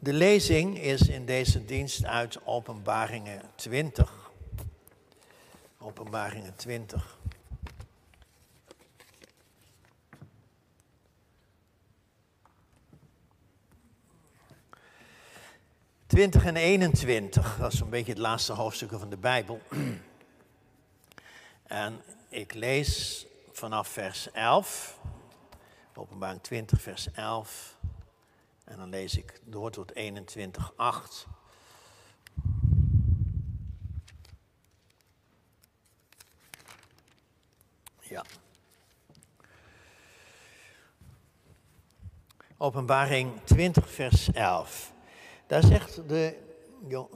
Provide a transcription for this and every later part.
De lezing is in deze dienst uit Openbaringen 20. Openbaringen 20. Twintig en 21, dat is een beetje het laatste hoofdstukken van de Bijbel. En ik lees vanaf vers 11, openbaring 20, vers 11. En dan lees ik door tot 21, 8. Ja. Openbaring 20, vers 11. Daar zegt de,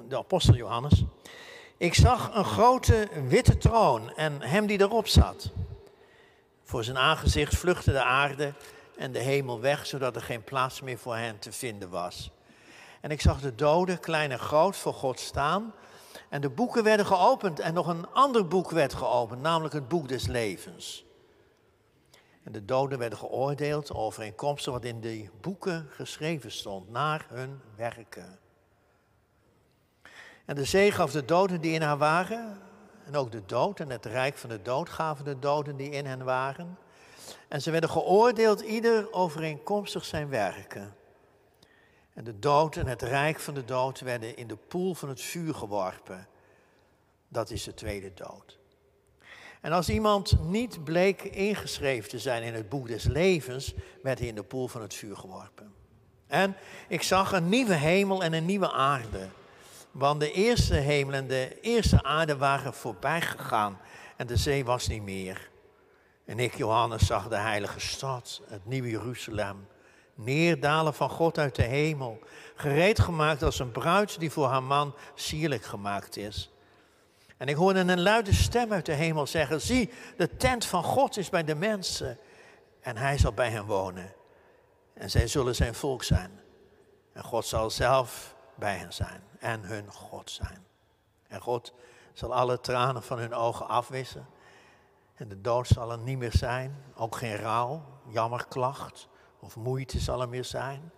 de apostel Johannes. Ik zag een grote witte troon en hem die erop zat. Voor zijn aangezicht vluchtte de aarde en de hemel weg, zodat er geen plaats meer voor hen te vinden was. En ik zag de doden, klein en groot, voor God staan. En de boeken werden geopend en nog een ander boek werd geopend, namelijk het boek des levens. En de doden werden geoordeeld overeenkomstig wat in die boeken geschreven stond, naar hun werken. En de zee gaf de doden die in haar waren, en ook de dood en het rijk van de dood gaven de doden die in hen waren. En ze werden geoordeeld, ieder overeenkomstig zijn werken. En de dood en het rijk van de dood werden in de poel van het vuur geworpen. Dat is de tweede dood. En als iemand niet bleek ingeschreven te zijn in het boek des levens, werd hij in de poel van het vuur geworpen. En ik zag een nieuwe hemel en een nieuwe aarde. Want de eerste hemel en de eerste aarde waren voorbij gegaan en de zee was niet meer. En ik, Johannes, zag de heilige stad, het nieuwe Jeruzalem, neerdalen van God uit de hemel, gereed gemaakt als een bruid die voor haar man sierlijk gemaakt is. En ik hoorde een luide stem uit de hemel zeggen, zie, de tent van God is bij de mensen en hij zal bij hen wonen. En zij zullen zijn volk zijn. En God zal zelf bij hen zijn en hun God zijn. En God zal alle tranen van hun ogen afwissen. En de dood zal er niet meer zijn. Ook geen rouw, jammerklacht of moeite zal er meer zijn.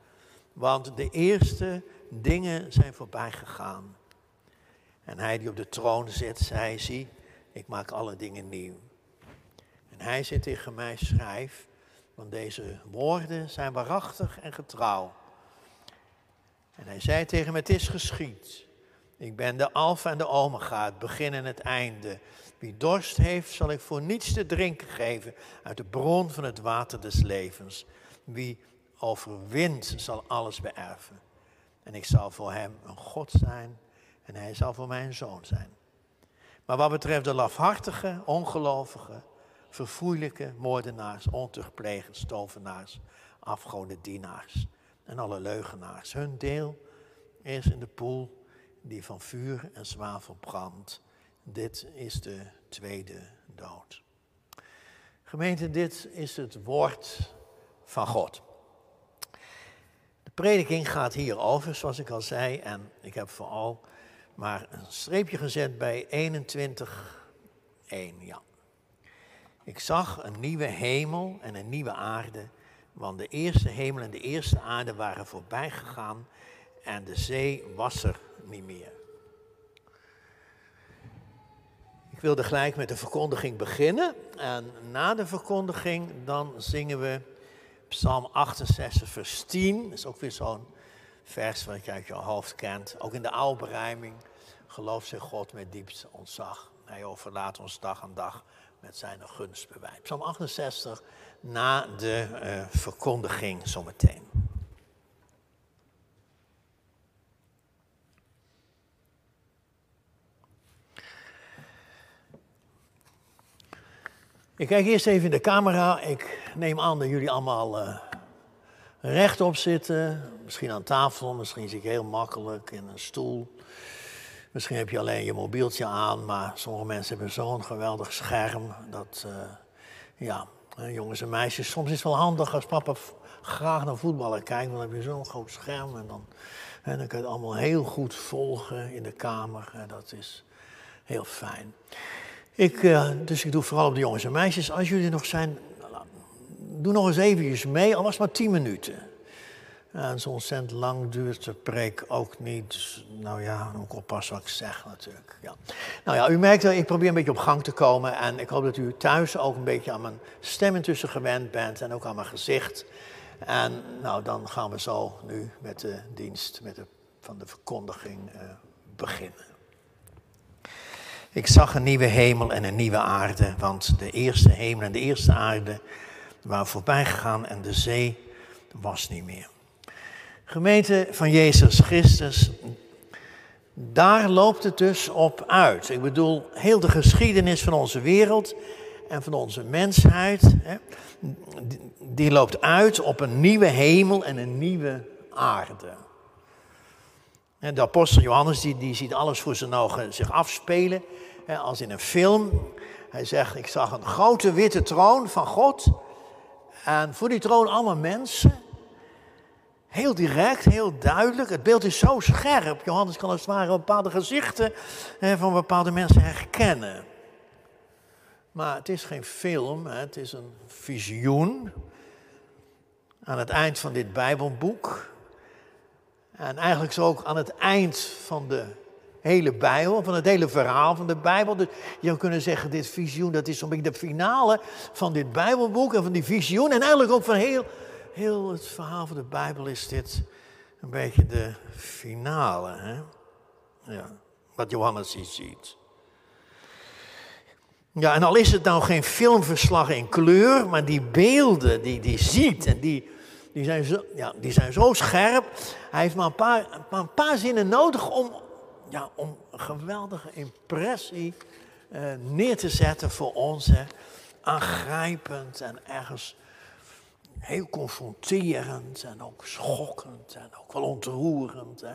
Want de eerste dingen zijn voorbij gegaan. En hij die op de troon zit, zei, zie, ik maak alle dingen nieuw. En hij zit tegen mij, schrijf, want deze woorden zijn waarachtig en getrouw. En hij zei tegen me, het is geschied. Ik ben de alfa en de omega, het begin en het einde. Wie dorst heeft, zal ik voor niets te drinken geven uit de bron van het water des levens. Wie overwint, zal alles beërven. En ik zal voor hem een God zijn en hij zal voor mij een zoon zijn. Maar wat betreft de lafhartige, ongelovige, verfoeilijke moordenaars, ontuchtplegers, tovenaars, afgodendienaars en alle leugenaars. Hun deel is in de poel die van vuur en zwavel brandt. Dit is de tweede dood. Gemeente, dit is het woord van God. De prediking gaat hierover, zoals ik al zei, en ik heb vooral maar een streepje gezet bij 21.1. Ja. Ik zag een nieuwe hemel en een nieuwe aarde want de eerste hemel en de eerste aarde waren voorbij gegaan en de zee was er niet meer. Ik wilde gelijk met de verkondiging beginnen. En na de verkondiging dan zingen we Psalm 68, vers 10. Dat is ook weer zo'n vers wat je uit je hoofd kent. Ook in de oude berijming. Geloof zich God met diepste ontzag. Hij overlaat ons dag aan dag met zijn gunst bewijs. Psalm 68, na de uh, verkondiging zometeen. Ik kijk eerst even in de camera. Ik neem aan dat jullie allemaal uh, rechtop zitten. Misschien aan tafel, misschien zit je heel makkelijk in een stoel. Misschien heb je alleen je mobieltje aan, maar sommige mensen hebben zo'n geweldig scherm. Dat, uh, ja, jongens en meisjes, soms is het wel handig als papa graag naar voetballen kijkt. Dan heb je zo'n groot scherm en dan, en dan kun je het allemaal heel goed volgen in de kamer. En dat is heel fijn. Ik, uh, dus ik doe vooral op de jongens en meisjes. Als jullie nog zijn, doe nog eens eventjes mee, al was het maar tien minuten. En zo ontzettend lang duurt de preek ook niet. Dus, nou ja, moet ik oppassen wat ik zeg natuurlijk. Ja. Nou ja, u merkt dat ik probeer een beetje op gang te komen. En ik hoop dat u thuis ook een beetje aan mijn stem intussen gewend bent. En ook aan mijn gezicht. En nou, dan gaan we zo nu met de dienst met de, van de verkondiging uh, beginnen. Ik zag een nieuwe hemel en een nieuwe aarde. Want de eerste hemel en de eerste aarde waren voorbij gegaan en de zee was niet meer. Gemeente van Jezus Christus, daar loopt het dus op uit. Ik bedoel, heel de geschiedenis van onze wereld en van onze mensheid, hè, die loopt uit op een nieuwe hemel en een nieuwe aarde. De apostel Johannes die, die ziet alles voor zijn ogen zich afspelen, als in een film. Hij zegt, ik zag een grote witte troon van God. En voor die troon allemaal mensen. Heel direct, heel duidelijk. Het beeld is zo scherp. Johannes kan als het ware bepaalde gezichten van bepaalde mensen herkennen. Maar het is geen film, het is een visioen. Aan het eind van dit Bijbelboek. En eigenlijk zo ook aan het eind van de hele Bijbel, van het hele verhaal van de Bijbel. Dus je zou kunnen zeggen, dit visioen, dat is zo'n beetje de finale van dit Bijbelboek en van die visioen. En eigenlijk ook van heel heel het verhaal van de Bijbel is dit een beetje de finale. Hè? Ja, wat Johannes hier ziet. Ja, en al is het nou geen filmverslag in kleur, maar die beelden die die ziet en die, die, zijn, zo, ja, die zijn zo scherp. Hij heeft maar een paar, maar een paar zinnen nodig om, ja, om een geweldige impressie uh, neer te zetten voor ons. Hè. Aangrijpend en ergens heel confronterend en ook schokkend en ook wel ontroerend. Hè?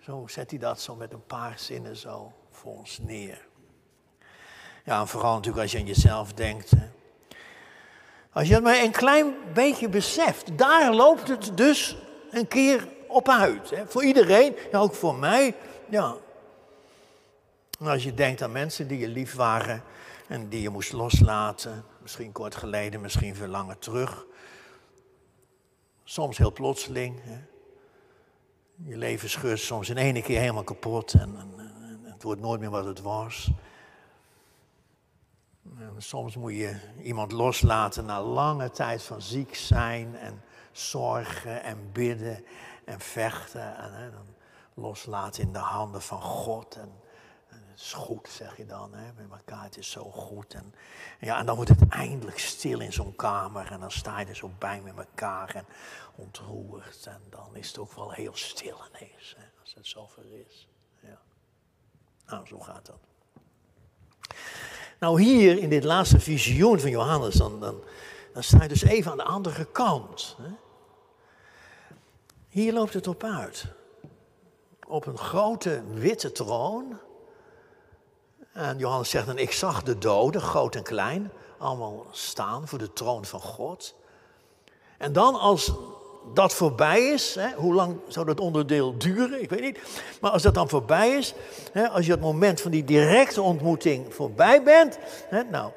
Zo zet hij dat zo met een paar zinnen zo voor ons neer. Ja, en vooral natuurlijk als je aan jezelf denkt. Hè? Als je het maar een klein beetje beseft, daar loopt het dus een keer op uit. Hè? Voor iedereen, ja, ook voor mij. Ja. En als je denkt aan mensen die je lief waren en die je moest loslaten, misschien kort geleden, misschien veel langer terug. Soms heel plotseling. Hè. Je leven scheurt soms in één keer helemaal kapot en, het wordt nooit meer wat het was. En soms moet je iemand loslaten na lange tijd van ziek zijn en zorgen en bidden en vechten. En hè, dan loslaten in de handen van God. En, het is goed, zeg je dan, hè, met elkaar, het is zo goed. En, ja, en dan wordt het eindelijk stil in zo'n kamer en dan sta je er zo bij met elkaar en ontroerd. En dan is het ook wel heel stil ineens, hè, als het zover is. Ja. Nou, zo gaat dat. Nou, hier in dit laatste visioen van Johannes, dan, dan, sta je dus even aan de andere kant. Hè. Hier loopt het op uit. Op een grote witte troon en Johannes zegt dan, ik zag de doden, groot en klein, allemaal staan voor de troon van God. En dan als dat voorbij is, hè, hoe lang zou dat onderdeel duren? Ik weet niet. Maar als dat dan voorbij is, hè, als je het moment van die directe ontmoeting voorbij bent, hè, nou,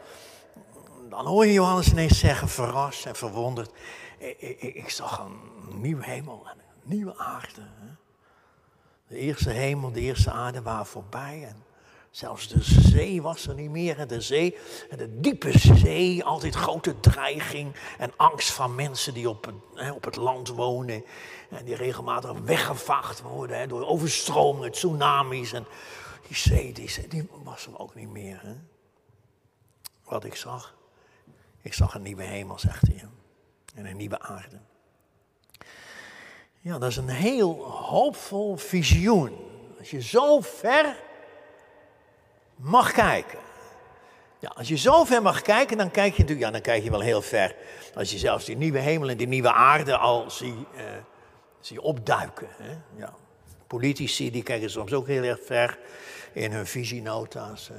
dan hoor je Johannes ineens zeggen, verrast en verwonderd, ik, ik, zag een nieuwe hemel en een nieuwe aarde. De eerste hemel, de eerste aarde waren voorbij en Zelfs de zee was er niet meer. En de zee, de diepe zee, altijd grote dreiging en angst van mensen die op op het land wonen. En die regelmatig weggevaagd worden door overstromingen, tsunamis. En die zee, die, die was er ook niet meer. Hè. Wat ik zag, ik zag een nieuwe hemel, zegt hij. En een nieuwe aarde. Ja, dat is een heel hoopvol visioen. Als je zo ver mag kijken. Ja, als je zo ver mag kijken, dan kijk je natuurlijk, ja, dan kijk je wel heel ver. Als je zelfs die nieuwe hemel en die nieuwe aarde al zie, uh, zie opduiken. Hè? Ja. Politici die kijken soms ook heel erg ver in hun visienota's.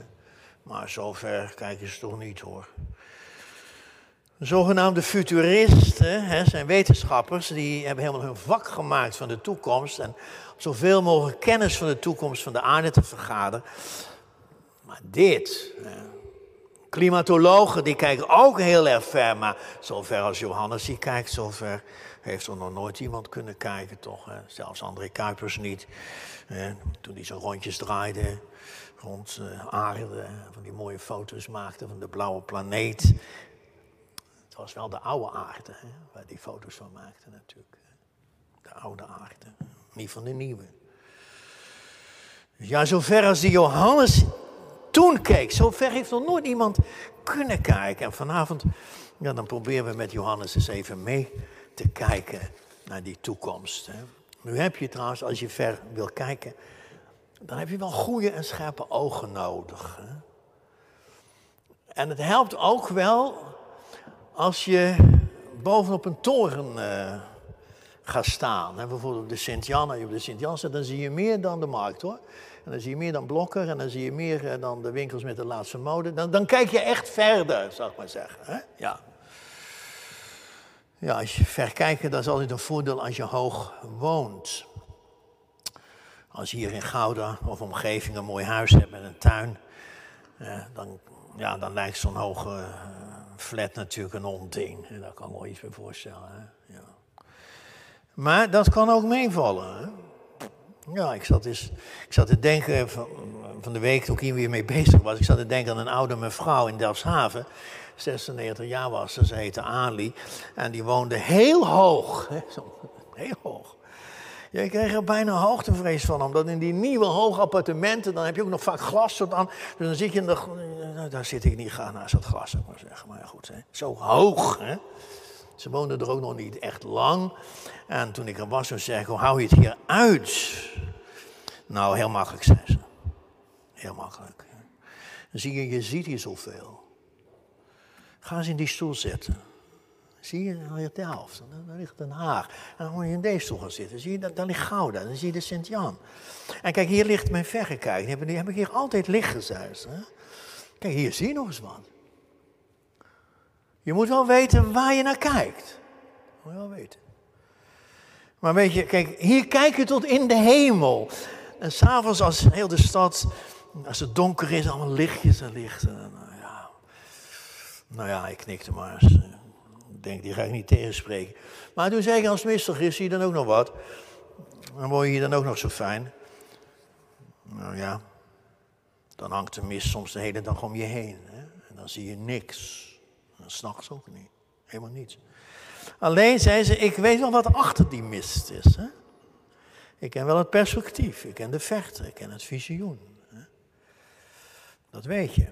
Maar zo ver kijken ze toch niet hoor. Zogenaamde futuristen hè, zijn wetenschappers, die hebben helemaal hun vak gemaakt van de toekomst. En zoveel mogelijk kennis van de toekomst van de aarde te vergaderen. Dit, klimatologen die kijken ook heel erg ver, maar zover als Johannes die kijkt, zover heeft er nog nooit iemand kunnen kijken, toch? Zelfs André Kuipers niet. Toen hij zijn rondjes draaide rond uh, aarde, van die mooie foto's maakte van de blauwe planeet. Het was wel de oude aarde, hè? waar die foto's van maakte natuurlijk. De oude aarde, niet van de nieuwe. Ja, zover als die Johannes toen keek, zover heeft nog nooit iemand kunnen kijken. En vanavond, ja, dan proberen we met Johannes eens even mee te kijken naar die toekomst. Hè. Nu heb je trouwens, als je ver wil kijken, dan heb je wel goede en scherpe ogen nodig. Hè. En het helpt ook wel als je bovenop een toren uh, gaat staan. Hè. Bijvoorbeeld op de Sint-Jan, als je op de Sint-Jan zit, dan zie je meer dan de markt hoor. Dan zie je meer dan Blokker en dan zie je meer eh, dan de winkels met de laatste mode. Dan, dan kijk je echt verder, zou ik maar zeggen. Hè? Ja. ja, als je ver kijkt, dat is altijd een voordeel als je hoog woont. Als je hier in Gouda of omgeving een mooi huis hebt met een tuin, eh, dan, ja, dan lijkt zo'n hoge eh, flat natuurlijk een onding. Daar kan ik me iets bij voorstellen. Ja. Maar dat kan ook meevallen. Hè? Ja, ik zat, eens, ik zat te denken van, van de week toen ik hier weer mee bezig was. Ik zat te denken aan een oude mevrouw in Delfshaven. 96 jaar was ze, ze heette Ali. En die woonde heel hoog. Heel hoog. Ik kreeg er bijna hoogtevrees van, omdat in die nieuwe hoge appartementen, dan heb je ook nog vaak glas tot. Dus dan zit je in de. Nou, daar zit ik niet graag naast dat glas, ik maar. Maar goed, hè. zo hoog. Hè. Ze woonde er ook nog niet echt lang. En toen ik er was, toen zei ik, hoe hou je het hier uit? Nou, heel makkelijk, zei ze. Heel makkelijk. zie je, je ziet hier zoveel. Ga eens in die stoel zitten. Zie je, dan ligt de helft. Dan, ligt Den Haag. En dan moet je in deze stoel gaan zitten. Zie je, dan, ligt Gouda. Dan zie je de Sint-Jan. En kijk, hier ligt mijn verrekijk. Die heb ik hier altijd liggen, zei ze. Kijk, hier zie je nog eens wat. Je moet wel weten waar je naar kijkt. Moet je wel weten. Maar weet je, kijk, hier kijk je tot in de hemel. En s'avonds als heel de stad, als het donker is, allemaal lichtjes en lichten. Nou ja, nou ja ik knikte maar. Ik denk, die ga ik niet tegenspreken. Maar toen zei ik, als het mistig is, zie je dan ook nog wat. Dan word je hier dan ook nog zo fijn. Nou ja, dan hangt de mist soms de hele dag om je heen. Hè? En dan zie je niks. S'nachts ook niet. Helemaal niets. Alleen zei ze, ik weet wel wat achter die mist is. Hè? Ik ken wel het perspectief, ik ken de vechten, ik ken het visioen. Hè? Dat weet je.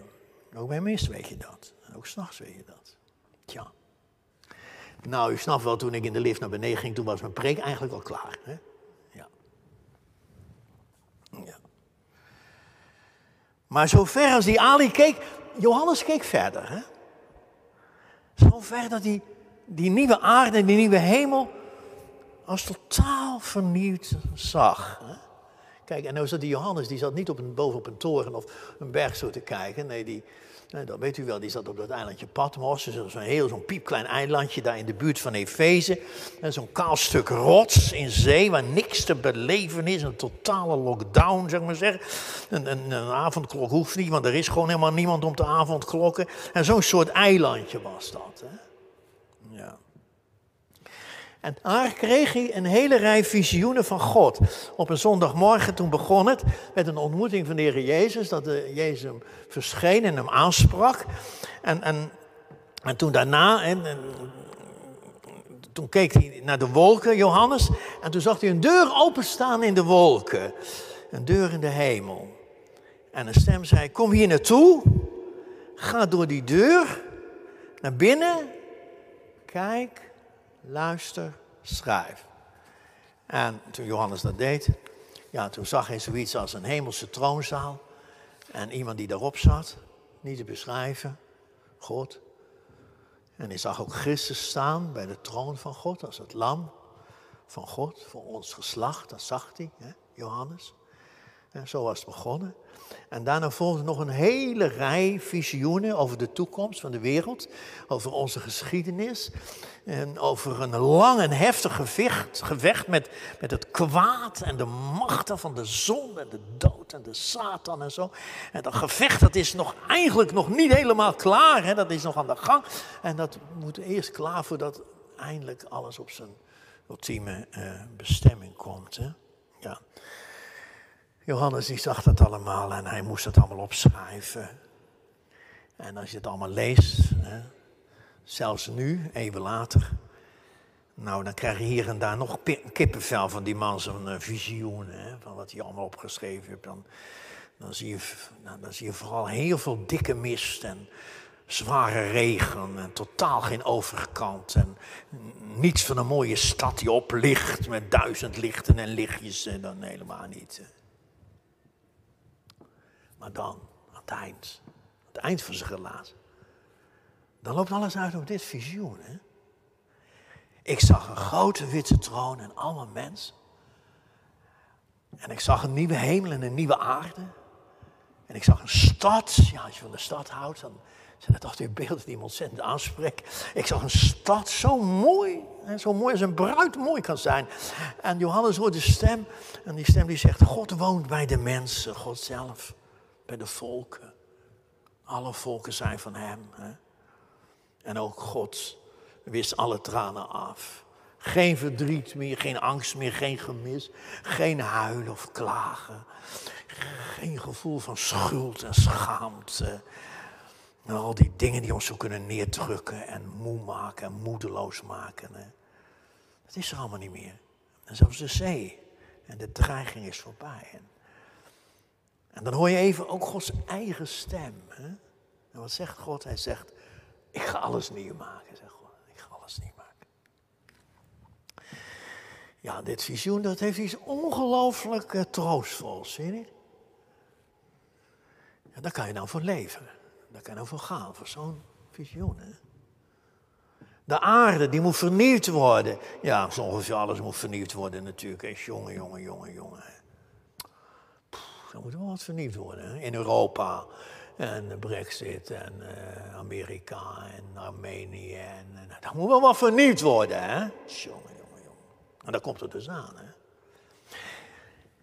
Ook bij mist weet je dat. Ook s'nachts weet je dat. Tja. Nou, u snapt wel, toen ik in de lift naar beneden ging, toen was mijn preek eigenlijk al klaar. Hè? Ja. ja. Maar zover als die Ali keek, Johannes keek verder. Hè? Zo ver dat die, die nieuwe aarde, die nieuwe hemel, als totaal vernieuwd zag. Kijk, en nou zat die Johannes, die zat niet op een, boven op een toren of een berg zo te kijken. Nee, die, dat weet u wel, die zat op dat eilandje Patmos. Dus zo'n heel zo'n piepklein eilandje daar in de buurt van Efeze. Zo'n kaal stuk rots in zee waar niks te beleven is. Een totale lockdown, zeg maar zeggen. Een, een, een avondklok hoeft niet, want er is gewoon helemaal niemand om te avondklokken. En zo'n soort eilandje was dat. Hè? En daar kreeg hij een hele rij visioenen van God. Op een zondagmorgen, toen begon het met een ontmoeting van de Heer Jezus. Dat de Jezus hem verscheen en hem aansprak. En, en, en toen daarna, en, toen keek hij naar de wolken, Johannes. En toen zag hij een deur openstaan in de wolken. Een deur in de hemel. En een stem zei, kom hier naartoe. Ga door die deur naar binnen. Kijk luister, schrijf. En toen Johannes dat deed, ja, toen zag hij zoiets als een hemelse troonzaal. En iemand die daarop zat, niet te beschrijven, God. En hij zag ook Christus staan bij de troon van God, als het lam van God, voor ons geslacht. Dat zag hij, hè, Johannes. En zo was het begonnen. En daarna volgde nog een hele rij visioenen over de toekomst van de wereld, over onze geschiedenis. En over een lang en heftig gevecht, gevecht met, met het kwaad en de machten van de zon en de dood en de Satan en zo. En dat gevecht dat is nog eigenlijk nog niet helemaal klaar, hè? dat is nog aan de gang. En dat moet eerst klaar voordat eindelijk alles op zijn ultieme uh, bestemming komt. Hè? Ja. Johannes die zag dat allemaal en hij moest het allemaal opschrijven. En als je het allemaal leest, hè, zelfs nu, even later, nou dan krijg je hier en daar nog kippenvel van die man zo'n uh, visioen, hè, van wat hij allemaal opgeschreven heeft. Dan, dan, zie je, nou, dan zie je vooral heel veel dikke mist en zware regen en totaal geen overkant. En niets van een mooie stad die oplicht met duizend lichten en lichtjes. En dan helemaal niet. Maar dan, aan het eind, aan het eind van zijn relatie, dan loopt alles uit op dit visioen. Hè? Ik zag een grote witte troon en allemaal mensen. En ik zag een nieuwe hemel en een nieuwe aarde. En ik zag een stad. Ja, als je van de stad houdt, dan zijn toch die beelden die me ontzettend aanspreken. Ik zag een stad zo mooi. Zo mooi als een bruid mooi kan zijn. En Johannes hoort de stem. En die stem die zegt, God woont bij de mensen. God zelf. Bij de volken. Alle volken zijn van hem. Hè? En ook God wist alle tranen af. Geen verdriet meer, geen angst meer, geen gemis. Geen huilen of klagen. Geen gevoel van schuld en schaamte. Al die dingen die ons zo kunnen neerdrukken en moe maken en moedeloos maken. Hè. Dat is er allemaal niet meer. En zelfs de zee en de dreiging is voorbij. En, en dan hoor je even ook Gods eigen stem. Hè. En wat zegt God? Hij zegt, ik ga alles nieuw maken, zegt God. Ik ga alles nieuw maken. Ja, dit visioen, dat heeft iets ongelooflijk uh, troostvols, zie je Ja, daar kan je nou voor leven. Daar kan je nou voor gaan, voor zo'n visioen. Hè? De aarde, die moet vernieuwd worden. Ja, zo ongeveer alles moet vernieuwd worden natuurlijk. Hè. Jongen, jongen, jongen, jongen. Er moet wel wat vernieuwd worden. In Europa. En de brexit en uh, Amerika en Armenië. En, en, dat moet wel wat vernieuwd worden. Hè? Jongen, jongen, jongen. En daar komt het dus aan. Hè?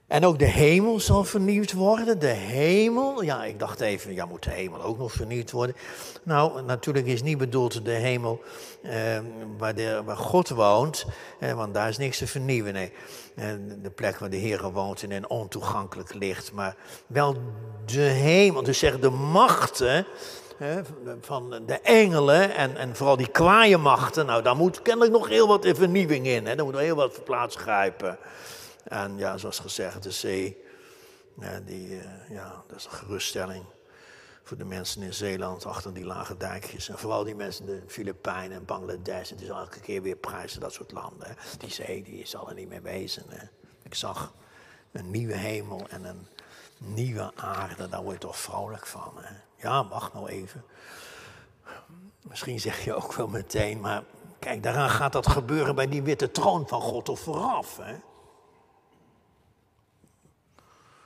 En ook de hemel zal vernieuwd worden. De hemel, ja, ik dacht even, ja, moet de hemel ook nog vernieuwd worden? Nou, natuurlijk is niet bedoeld de hemel eh, waar, de, waar God woont, want daar is niks te vernieuwen. Nee. de plek waar de Heer woont in een ontoegankelijk licht. Maar wel de hemel, dus zeg de machten van de engelen en, en vooral die kwaaie machten. Nou, daar moet kennelijk nog heel wat vernieuwing in. Hè? Daar moet nog heel wat plaats grijpen. En ja, zoals gezegd, de zee, die, eh, ja, dat is een geruststelling voor de mensen in Zeeland achter die lage dijkjes. En vooral die mensen in de Filipijnen en Bangladesh. Het is elke keer weer prijzen, dat soort landen. Die zee die is al er niet meer wezen. Hè. Ik zag een nieuwe hemel en een nieuwe aarde. Daar word je toch vrolijk van. Hè. Ja, wacht nou even. Misschien zeg je ook wel meteen, maar kijk, daaraan gaat dat gebeuren bij die witte troon van God of vooraf. Hè.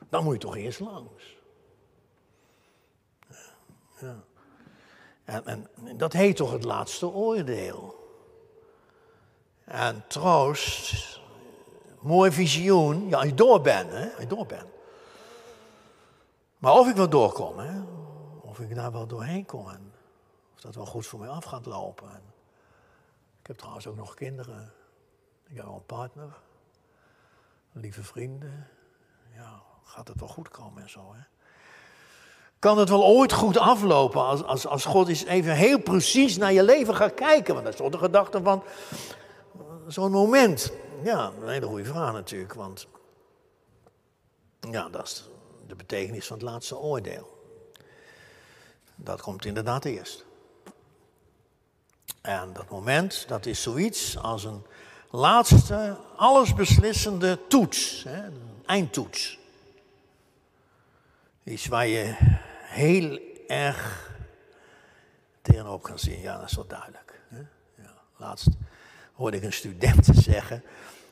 Dan moet je toch eerst langs. Ja. En, en, dat heet toch het laatste oordeel. En troost, mooi visioen, ja, als je door bent, hè, als je door bent. Maar of ik wel doorkom, hè, of ik daar wel doorheen kom en of dat wel goed voor mij af gaat lopen. En ik heb trouwens ook nog kinderen. Ik heb wel een partner, lieve vrienden. Ja, gaat het wel goed komen en zo. Hè? Kan het wel ooit goed aflopen als, als, als God eens even heel precies naar je leven gaat kijken? Want dat is toch de gedachte van zo'n moment. Ja, een hele goede vraag natuurlijk, want ja, dat is de betekenis van het laatste oordeel. Dat komt inderdaad eerst. En dat moment, dat is zoiets als een laatste, allesbeslissende toets, hè, een eindtoets. Iets waar je heel erg tegenop kan zien. Ja, dat is wel duidelijk. Ja, laatst hoorde ik een student zeggen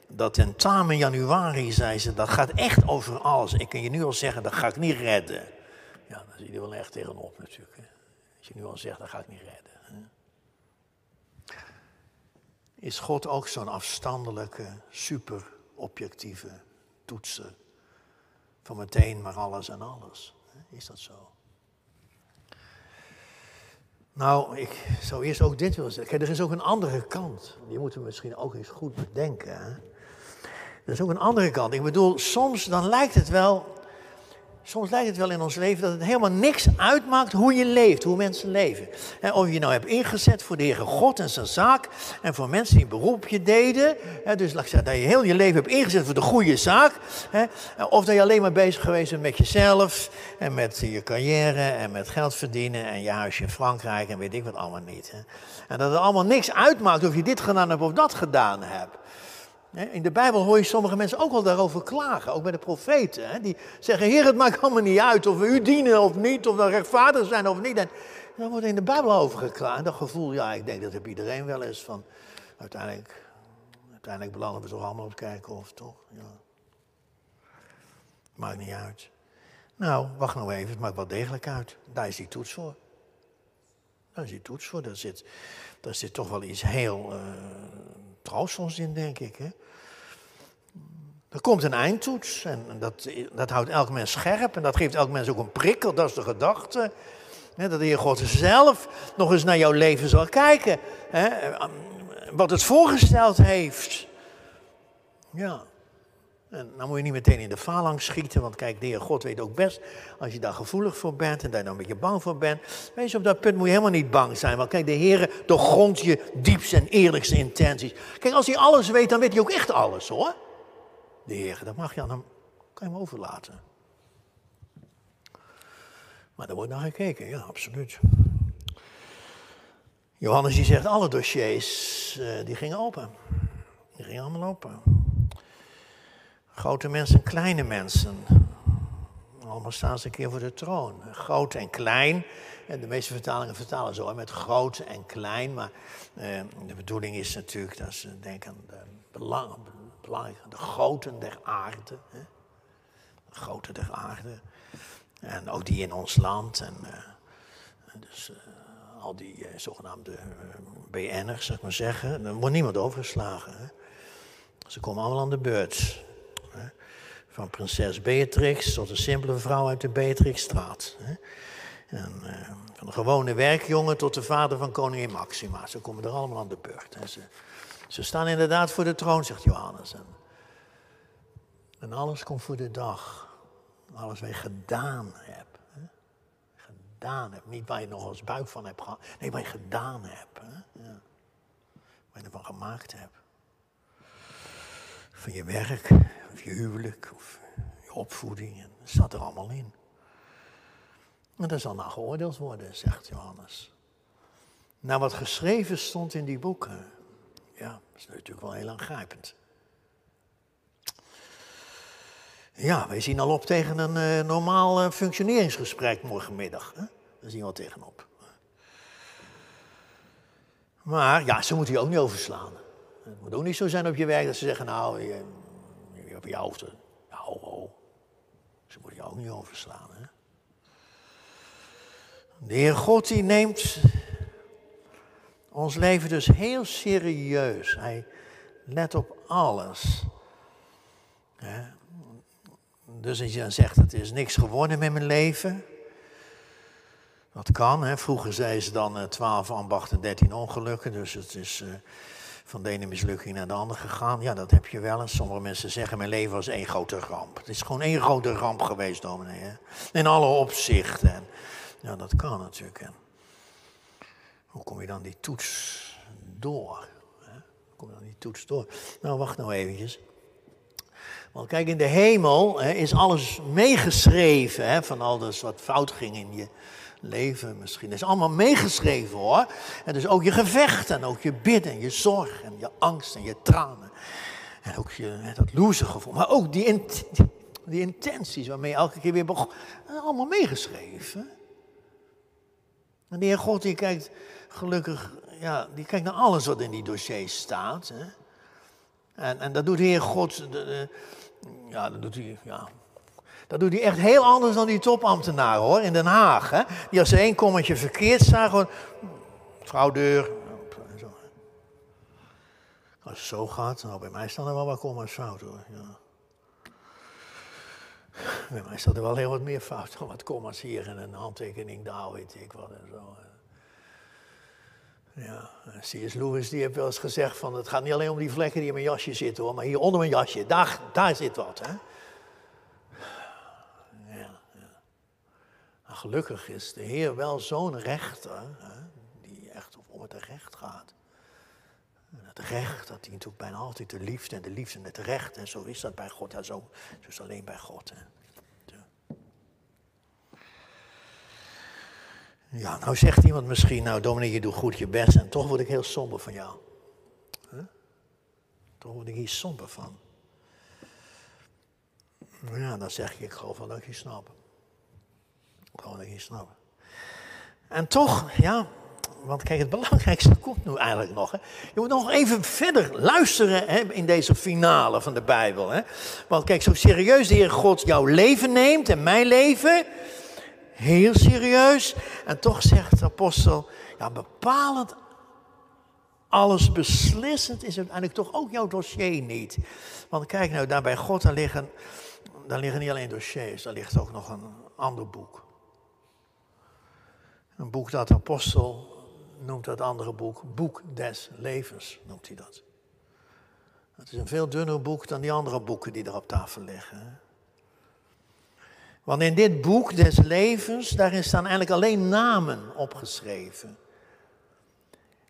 dat tentamen januari, zei ze, dat gaat echt over alles. Ik kan je nu al zeggen, dat ga ik niet redden. Ja, daar zie je wel echt tegenop natuurlijk. Als je nu al zegt, dat ga ik niet redden. Is God ook zo'n afstandelijke, super objectieve toetser? Van meteen maar alles en alles. Is dat zo? Nou, ik zou eerst ook dit willen zeggen. Kijk, er is ook een andere kant. Die moeten we misschien ook eens goed bedenken. Er is ook een andere kant. Ik bedoel, soms dan lijkt het wel Soms lijkt het wel in ons leven dat het helemaal niks uitmaakt hoe je leeft, hoe mensen leven. En of je nou hebt ingezet voor de Heere God en zijn zaak en voor mensen die een beroepje deden. Dus laat zeggen, dat je heel je leven hebt ingezet voor de goede zaak. Of dat je alleen maar bezig geweest bent met jezelf en met je carrière en met geld verdienen en je huisje in Frankrijk en weet ik wat allemaal niet. En dat het allemaal niks uitmaakt of je dit gedaan hebt of dat gedaan hebt. In de Bijbel hoor je sommige mensen ook wel daarover klagen, ook bij de profeten. Die zeggen, heer het maakt allemaal niet uit of we u dienen of niet, of we rechtvaardig zijn of niet. En dan wordt in de Bijbel over geklaagd. Dat gevoel, ja, ik denk dat heb iedereen wel eens van, uiteindelijk, uiteindelijk belanden we toch allemaal op kijken of toch. Ja. Maakt niet uit. Nou, wacht nou even, het maakt wel degelijk uit. Daar is die toets voor. Daar is die toets voor. Daar zit, daar zit toch wel iets heel uh, in, denk ik. Hè? Er komt een eindtoets en dat, dat houdt elk mens scherp en dat geeft elk mens ook een prikkel, dat is de gedachte. dat de Heer God zelf nog eens naar jouw leven zal kijken. wat het voorgesteld heeft. Ja. En dan moet je niet meteen in de falang schieten, want kijk, de Heer God weet ook best, als je daar gevoelig voor bent en daar dan een beetje bang voor bent, weet je, op dat punt moet je helemaal niet bang zijn. Want kijk, de Heer doorgrondt je diepste en eerlijkste intenties. Kijk, als hij alles weet, dan weet hij ook echt alles hoor de Heer. Dat mag je aan hem, kan je hem overlaten. Maar er wordt naar gekeken, ja, absoluut. Johannes die zegt, alle dossiers, uh, die gingen open. Die gingen allemaal open. Grote mensen, kleine mensen. Allemaal staan ze een keer voor de troon. Groot en klein. En de meeste vertalingen vertalen zo met groot en klein. Maar uh, de bedoeling is natuurlijk dat ze denken aan de belangen, de goten der aarde. Hè? De goten der aarde. En ook die in ons land. En, uh, dus uh, al die uh, zogenaamde BN'ers, zeg maar zeggen. Er wordt niemand overgeslagen. Hè? Ze komen allemaal aan de beurt. Hè? Van prinses Beatrix tot een simpele vrouw uit de Beatrixstraat. Hè? En, van gewone werkjongen tot de vader van koningin Maxima. Ze komen er allemaal aan de beurt. Ze, ze staan inderdaad voor de troon, zegt Johannes. En, en alles komt voor de dag. Alles wat je gedaan hebt. Hè? Gedaan hebt. Niet waar je nog als buik van hebt gehad. Nee, wat je gedaan hebt. Hè? Ja. Wat je ervan gemaakt hebt. Van je werk, of je huwelijk, of je opvoeding. En dat er allemaal in. En dat zal nou geoordeeld worden, zegt Johannes. Nou, wat geschreven stond in die boeken. Ja, dat is natuurlijk wel heel aangrijpend. Ja, wij zien al op tegen een uh, normaal uh, functioneringsgesprek morgenmiddag. Hè? Daar zien we al tegenop. Maar ja, ze moeten je ook niet overslaan. Het moet ook niet zo zijn op je werk dat ze zeggen, nou, je, je hebt je hoofd. Nou, oh, ze moeten je ook niet overslaan. De Heer God die neemt ons leven dus heel serieus. Hij let op alles. Dus als je dan zegt, het is niks geworden met mijn leven. Dat kan. Hè. Vroeger zei ze dan uh, 12 ambachten, 13 ongelukken. Dus het is uh, van de ene mislukking naar de andere gegaan. Ja, dat heb je wel eens. Sommige mensen zeggen, mijn leven was één grote ramp. Het is gewoon één grote ramp geweest, dominee. Hè. In alle opzichten. En, ja, dat kan natuurlijk. Hè. Hoe kom je dan die toets door? Hoe kom je dan die toets door? Nou, wacht nou eventjes. Want kijk, in de hemel hè, is alles meegeschreven hè, van al dat wat fout ging in je leven misschien. Is allemaal meegeschreven hoor. En dus ook je gevechten, en ook je bidden, en je zorg en je angst en je tranen. En ook je, dat losergevoel. Maar ook die, die intenties waarmee je elke keer weer begon. Allemaal meegeschreven. En de Heer God die kijkt gelukkig, ja, die kijkt naar alles wat in die dossiers staat. Hè. En, en dat doet de Heer God, ja, dat doet hij, ja. Dat doet hij echt heel anders dan die topambtenaren hoor, in Den Haag. Hè. Die als ze één kommetje verkeerd zagen, fraudeur. Zo. Als het zo gaat, nou bij mij staan er wel wat komma's fout hoor. Ja. Bij mij staat er wel heel wat meer fout. Wat komma's hier en een handtekening daar, weet ik wat en zo. Ja, C.S. Lewis die heeft wel eens gezegd van het gaat niet alleen om die vlekken die in mijn jasje zitten hoor, maar hier onder mijn jasje, daar, daar zit wat. Hè? Ja, ja. Gelukkig is de Heer wel zo'n rechter, hè, die echt om het recht gaat. Het recht, dat dient ook bijna altijd de liefde en de liefde het recht. En zo is dat bij God, ja, zo, zo is alleen bij God. Hè. Ja, nou zegt iemand misschien, nou Dominique, je doet goed je best en toch word ik heel somber van jou. Toch word ik hier somber van. Ja, dan zeg ik, ik geloof wel dat ik je snap. Ik geloof dat ik je snap. En toch, ja, want kijk, het belangrijkste komt nu eigenlijk nog. Hè. Je moet nog even verder luisteren hè, in deze finale van de Bijbel. Hè. Want kijk, zo serieus de Heer God jouw leven neemt en mijn leven, heel serieus. En toch zegt de apostel, ja, bepalend, alles beslissend is uiteindelijk toch ook jouw dossier niet. Want kijk nou, daar bij God, daar liggen, daar liggen niet alleen dossiers, daar ligt ook nog een ander boek. Een boek dat de apostel noemt dat andere boek, Boek des Levens, noemt hij dat. Het is een veel dunner boek dan die andere boeken die er op tafel liggen. Want in dit boek des levens, daarin staan eigenlijk alleen namen opgeschreven.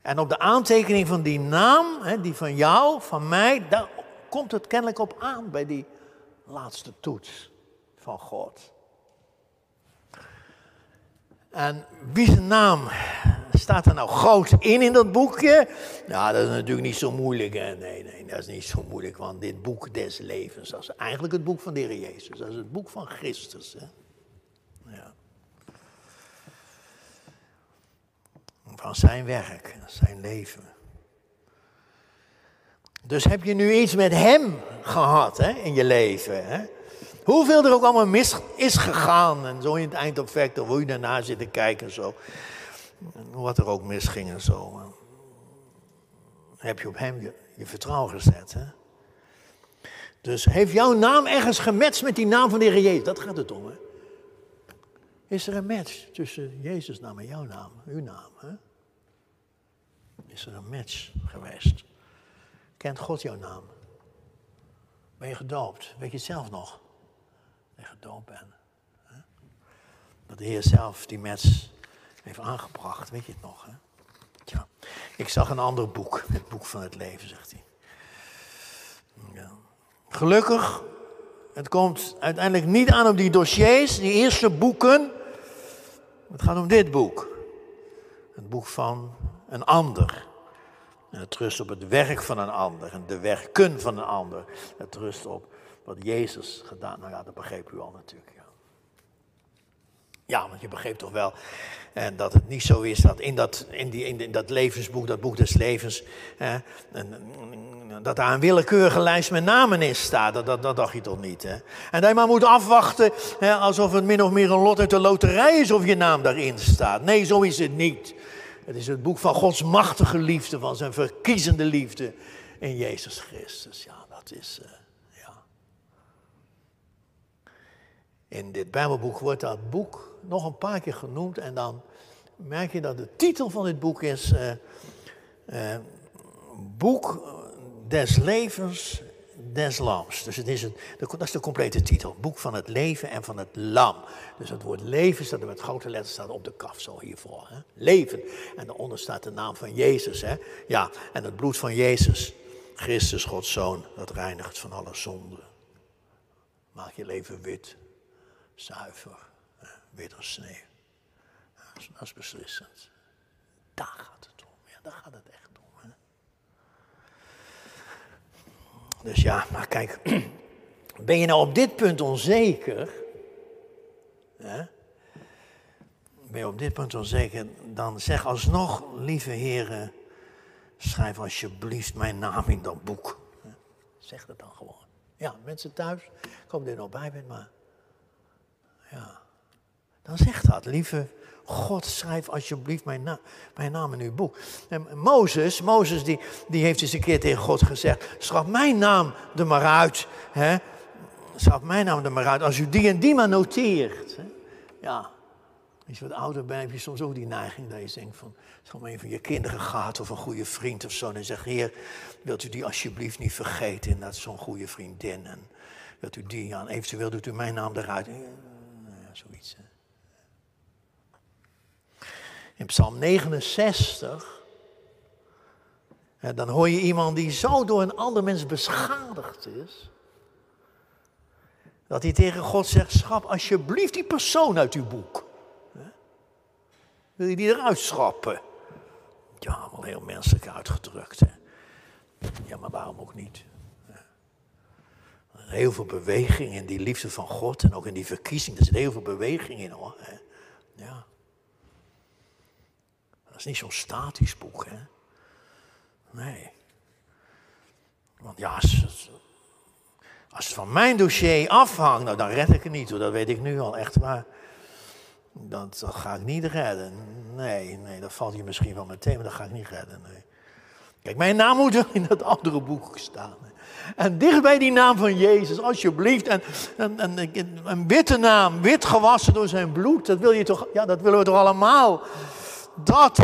En op de aantekening van die naam, die van jou, van mij, daar komt het kennelijk op aan bij die laatste toets van God. En wie zijn naam staat er nou groot in in dat boekje? Nou, dat is natuurlijk niet zo moeilijk. Hè? Nee, nee, dat is niet zo moeilijk. Want dit boek des levens, dat is eigenlijk het boek van de Heer Jezus. Dat is het boek van Christus. Hè? Ja. Van zijn werk, zijn leven. Dus heb je nu iets met hem gehad hè, in je leven? Hè? Hoeveel er ook allemaal mis is gegaan. En zo in het eindeffect, of hoe je daarna zit te kijken en zo. Wat er ook misging en zo. Heb je op hem je, je vertrouwen gezet. Hè? Dus heeft jouw naam ergens gematcht met die naam van de Heer Jezus? Dat gaat het om. Hè? Is er een match tussen Jezus' naam en jouw naam, uw naam? Hè? Is er een match geweest? Kent God jouw naam? Ben je gedoopt? Weet je het zelf nog? en gedoopt ben. Dat de Heer zelf die mens heeft aangebracht, weet je het nog? Hè? Tja, ik zag een ander boek, het boek van het leven, zegt hij. Ja. Gelukkig, het komt uiteindelijk niet aan op die dossiers, die eerste boeken. Het gaat om dit boek. Het boek van een ander. En het rust op het werk van een ander en de werken van een ander. Het rust op wat Jezus gedaan. Nou ja, dat begreep u al natuurlijk. Ja, ja want je begreep toch wel en dat het niet zo is dat in dat, in die, in dat levensboek, dat boek des levens, en, dat daar een willekeurige lijst met namen in staat. Dat, dat, dacht je toch niet. Hè? En dat je maar moet afwachten alsof het min of meer een lot uit de loterij is of je naam daarin staat. Nee, zo is het niet. Het is het boek van Gods machtige liefde, van zijn verkiezende liefde in Jezus Christus. Ja, dat is. Uh, In dit Bijbelboek wordt dat boek nog een paar keer genoemd en dan merk je dat de titel van dit boek is uh, uh, Boek des levens des lams. Dus het is een, dat is de complete titel. Boek van het leven en van het lam. Dus het woord leven staat er met grote letters staat op de kaf zo hiervoor. Hè? Leven. En daaronder staat de naam van Jezus. Hè? Ja, en het bloed van Jezus, Christus, Gods Zoon, dat reinigt van alle zonden. Maak je leven wit zuiver, wit als sneeuw. Dat is beslissend. Daar gaat het om. Ja, daar gaat het echt om. Dus ja, maar kijk, ben je nou op dit punt onzeker? Hè? Ben je op dit punt onzeker, dan zeg alsnog, lieve heren, schrijf alsjeblieft mijn naam in dat boek. Zeg dat dan gewoon. Ja, mensen thuis, ik er nog bij bent, maar ja. Dan zegt dat, lieve God, schrijf alsjeblieft mijn, mijn naam in uw boek. En Mozes, Mozes die, die heeft eens een keer tegen God gezegd, schrijf mijn naam er maar uit. Hè? Schrijf mijn naam er maar uit, als u die en die maar noteert. Hè? Ja, Als je wat ouder bent, heb je soms ook die neiging dat je denkt van, het om een van je kinderen gaat of een goede vriend of zo, dan zeg Heer, wilt u die alsjeblieft niet vergeten, dat is zo'n goede vriendin. En wilt u die aan, eventueel doet u mijn naam eruit. Ja, zoiets. Hè. In Psalm 69, dan hoor je iemand die zo door een ander mens beschadigd is, dat hij tegen God zegt, schap alsjeblieft die persoon uit uw boek. Wil je die eruit schrappen? Ja, wel heel menselijk uitgedrukt. Hè? Ja, maar waarom ook niet? Heel veel beweging in die liefde van God en ook in die verkiezing. Er zit heel veel beweging in hoor. Ja. Dat is niet zo'n statisch boek, hè? Nee. Want ja, als, als het van mijn dossier afhangt, nou dan red ik het niet hoor, dat weet ik nu al echt waar. Dat, dat ga ik niet redden. Nee, nee, dat valt je misschien wel meteen, maar dat ga ik niet redden. Kijk, mijn naam moet wel in dat andere boek staan. En dicht bij die naam van Jezus, alsjeblieft. En, en, en, een witte naam, wit gewassen door zijn bloed. Dat wil je toch, ja, dat willen we toch allemaal. Dat,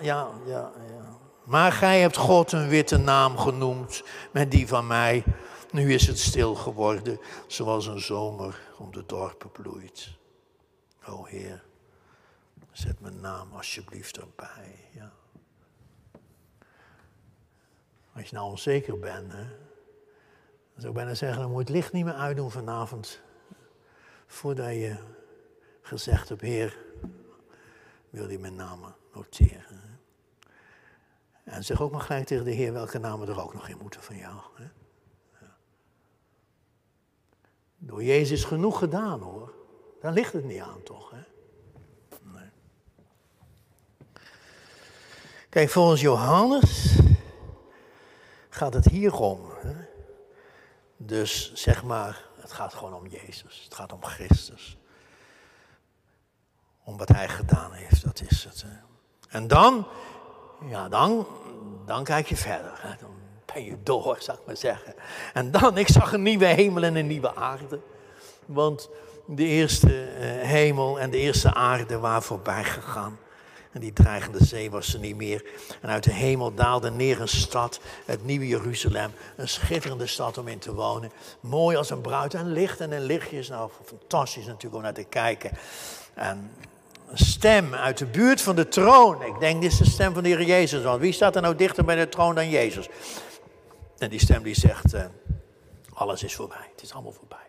ja, ja, ja. Maar gij hebt God een witte naam genoemd met die van mij. Nu is het stil geworden, zoals een zomer om de dorpen bloeit. O Heer, zet mijn naam alsjeblieft erbij. Ja. Als je nou onzeker bent, hè, dan zou ik bijna zeggen, dan moet het licht niet meer uitdoen vanavond. Voordat je gezegd hebt, Heer, wil je mijn naam noteren. En zeg ook maar gelijk tegen de Heer welke namen er ook nog in moeten van jou. Hè? Door Jezus genoeg gedaan hoor. Daar ligt het niet aan, toch? Hè? Nee. Kijk, volgens Johannes gaat het hier om. Hè? Dus zeg maar, het gaat gewoon om Jezus. Het gaat om Christus. Om wat hij gedaan heeft, dat is het. Hè? En dan, ja, dan, dan kijk je verder. Hè? Dan ben je door, zou ik maar zeggen. En dan, ik zag een nieuwe hemel en een nieuwe aarde. Want de eerste eh, hemel en de eerste aarde waren voorbij gegaan. En die dreigende zee was er niet meer. En uit de hemel daalde neer een stad, het nieuwe Jeruzalem. Een schitterende stad om in te wonen. Mooi als een bruid en licht. En een lichtje is nou fantastisch natuurlijk om naar te kijken. En een stem uit de buurt van de troon. Ik denk, dit is de stem van de Heer Jezus. Want wie staat er nou dichter bij de troon dan Jezus? En die stem die zegt, uh, alles is voorbij. Het is allemaal voorbij.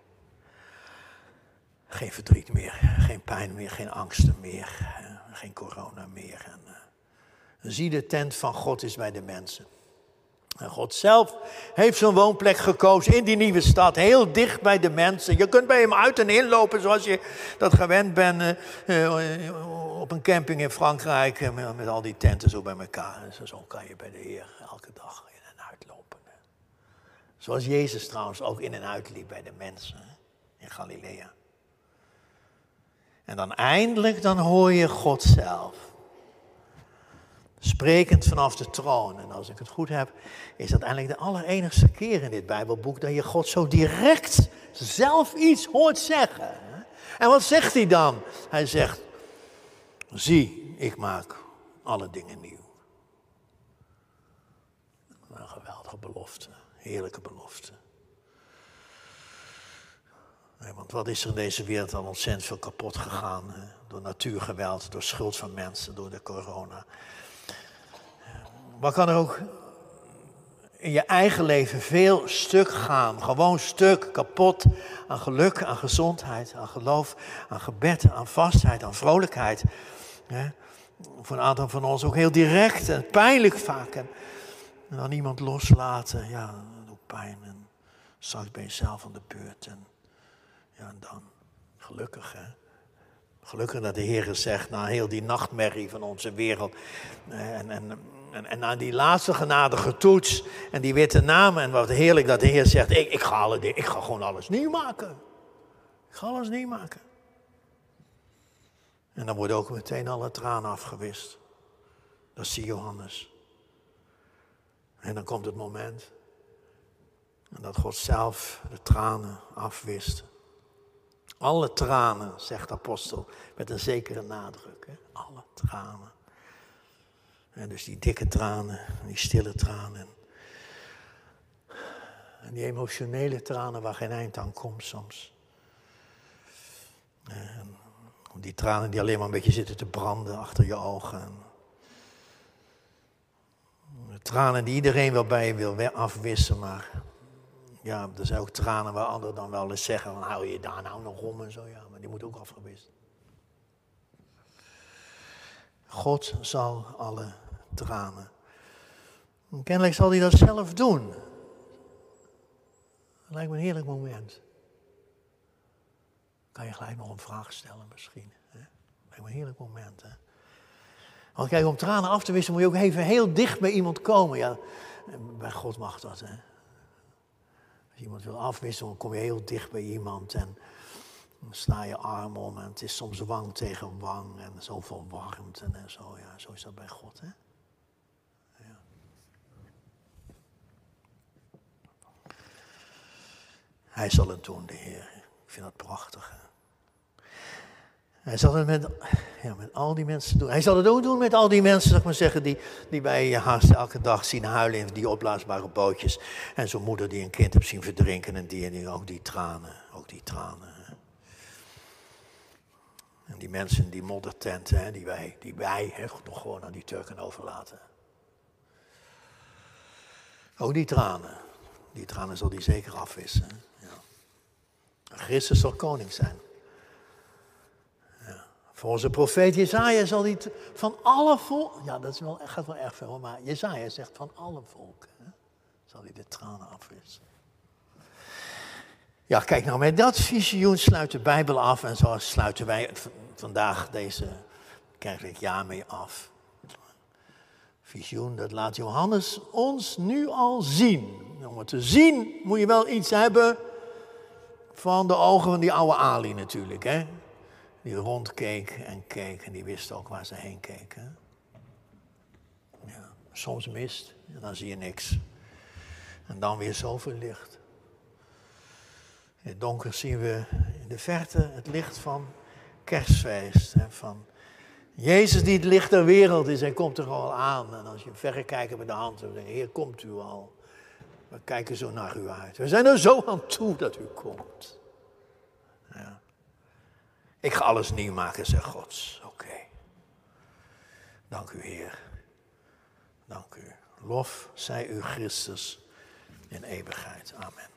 Geen verdriet meer, geen pijn meer, geen angsten meer, eh, geen corona meer. En, uh, zie, de tent van God is bij de mensen. En God zelf heeft zijn woonplek gekozen in die nieuwe stad, heel dicht bij de mensen. Je kunt bij hem uit en inlopen zoals je dat gewend bent uh, op een camping in Frankrijk met, al die tenten zo bij elkaar. Zo kan je bij de Heer elke dag in en uitlopen. Zoals Jezus trouwens ook in en uitliep bij de mensen in Galilea. En dan eindelijk, dan hoor je God zelf. Sprekend vanaf de troon. En als ik het goed heb, is dat eigenlijk de allerenigste keer in dit Bijbelboek dat je God zo direct zelf iets hoort zeggen. En wat zegt hij dan? Hij zegt, zie, ik maak alle dingen nieuw. Een geweldige belofte, heerlijke belofte. want wat is er in deze wereld al ontzettend veel kapot gegaan? Hè? Door natuurgeweld, door schuld van mensen, door de corona. Wat kan er ook in je eigen leven veel stuk gaan? Gewoon stuk, kapot aan geluk, aan gezondheid, aan geloof, aan gebed, aan vastheid, aan vrolijkheid. Voor een aantal van ons ook heel direct en pijnlijk vaak. En dan iemand loslaten, ja, dat pijn. En straks ben je zelf aan de beurt. En ja, en dan, gelukkig hè. Gelukkig dat de Heer zegt, na heel die nachtmerrie van onze wereld. En, en, en, en na die laatste genadige toets en die witte namen. En wat heerlijk dat de Heer zegt, ik, ik, ga, alle, ik ga gewoon alles nieuw maken. Ik ga alles nieuw maken. En dan worden ook meteen alle tranen afgewist. Dat zie Johannes. En dan komt het moment. En dat God zelf de tranen afwist. Alle tranen, zegt de apostel, met een zekere nadruk. Hè? Alle tranen. En dus die dikke tranen, die stille tranen. En die emotionele tranen waar geen eind aan komt soms. En die tranen die alleen maar een beetje zitten te branden achter je ogen. Tranen die iedereen wel bij je wil afwissen, maar ja, er zijn ook tranen waar anderen dan wel eens zeggen van hou je daar nou nog om en zo. Ja, maar die moet ook afgewist. God zal alle tranen. En kennelijk zal hij dat zelf doen. Dat lijkt me een heerlijk moment. Kan je gelijk nog een vraag stellen misschien. Hè? Lijkt me een heerlijk moment. Hè? Want kijk, om tranen af te wisselen moet je ook even heel dicht bij iemand komen. Ja, bij God mag dat. Hè? Als iemand wil afwisselen, dan kom je heel dicht bij iemand en sla je arm om en het is soms wang tegen wang en zoveel warmte en zo. Ja, zo is dat bij God, hè? Ja. Hij zal het doen, de Heer. Ik vind dat prachtig. Hè? Hij zal het met, ja, met al die mensen doen. Hij zal het ook doen met al die mensen, zeg maar zeggen, die, die wij haast elke dag zien huilen in die opblaasbare bootjes. En zo'n moeder die een kind heeft zien verdrinken en die, en die ook die tranen, ook die tranen. En die mensen in die moddertenten, die wij, die wij hè, nog gewoon aan die Turken overlaten. Ook die tranen, die tranen zal die zeker afwissen. Ja. Christus zal koning zijn. Volgens de profeet Jezaja zal hij van alle volken, ja dat is wel, gaat wel erg veel, maar Jezaja zegt van alle volken, zal hij de tranen afwissen. Ja, kijk nou, met dat visioen sluit de Bijbel af en zo sluiten wij vandaag deze kerkelijk jaar mee af. Visioen, dat laat Johannes ons nu al zien. Om het te zien moet je wel iets hebben van de ogen van die oude Ali natuurlijk, hè die rondkeek en keek en die wist ook waar ze heen keken. Ja, soms mist en dan zie je niks. En dan weer zoveel licht. In het donker zien we in de verte het licht van kerstfeest. Hè, van Jezus die het licht der wereld is, hij komt er al aan. En als je verre kijkt met de hand, dan denk je, Heer, komt u al. We kijken zo naar u uit. We zijn er zo aan toe dat u komt. Ja. Ik ga alles nieuw maken, zegt God. Oké. Dank u, Heer. Dank u. Lof zij u, Christus, in eeuwigheid. Amen.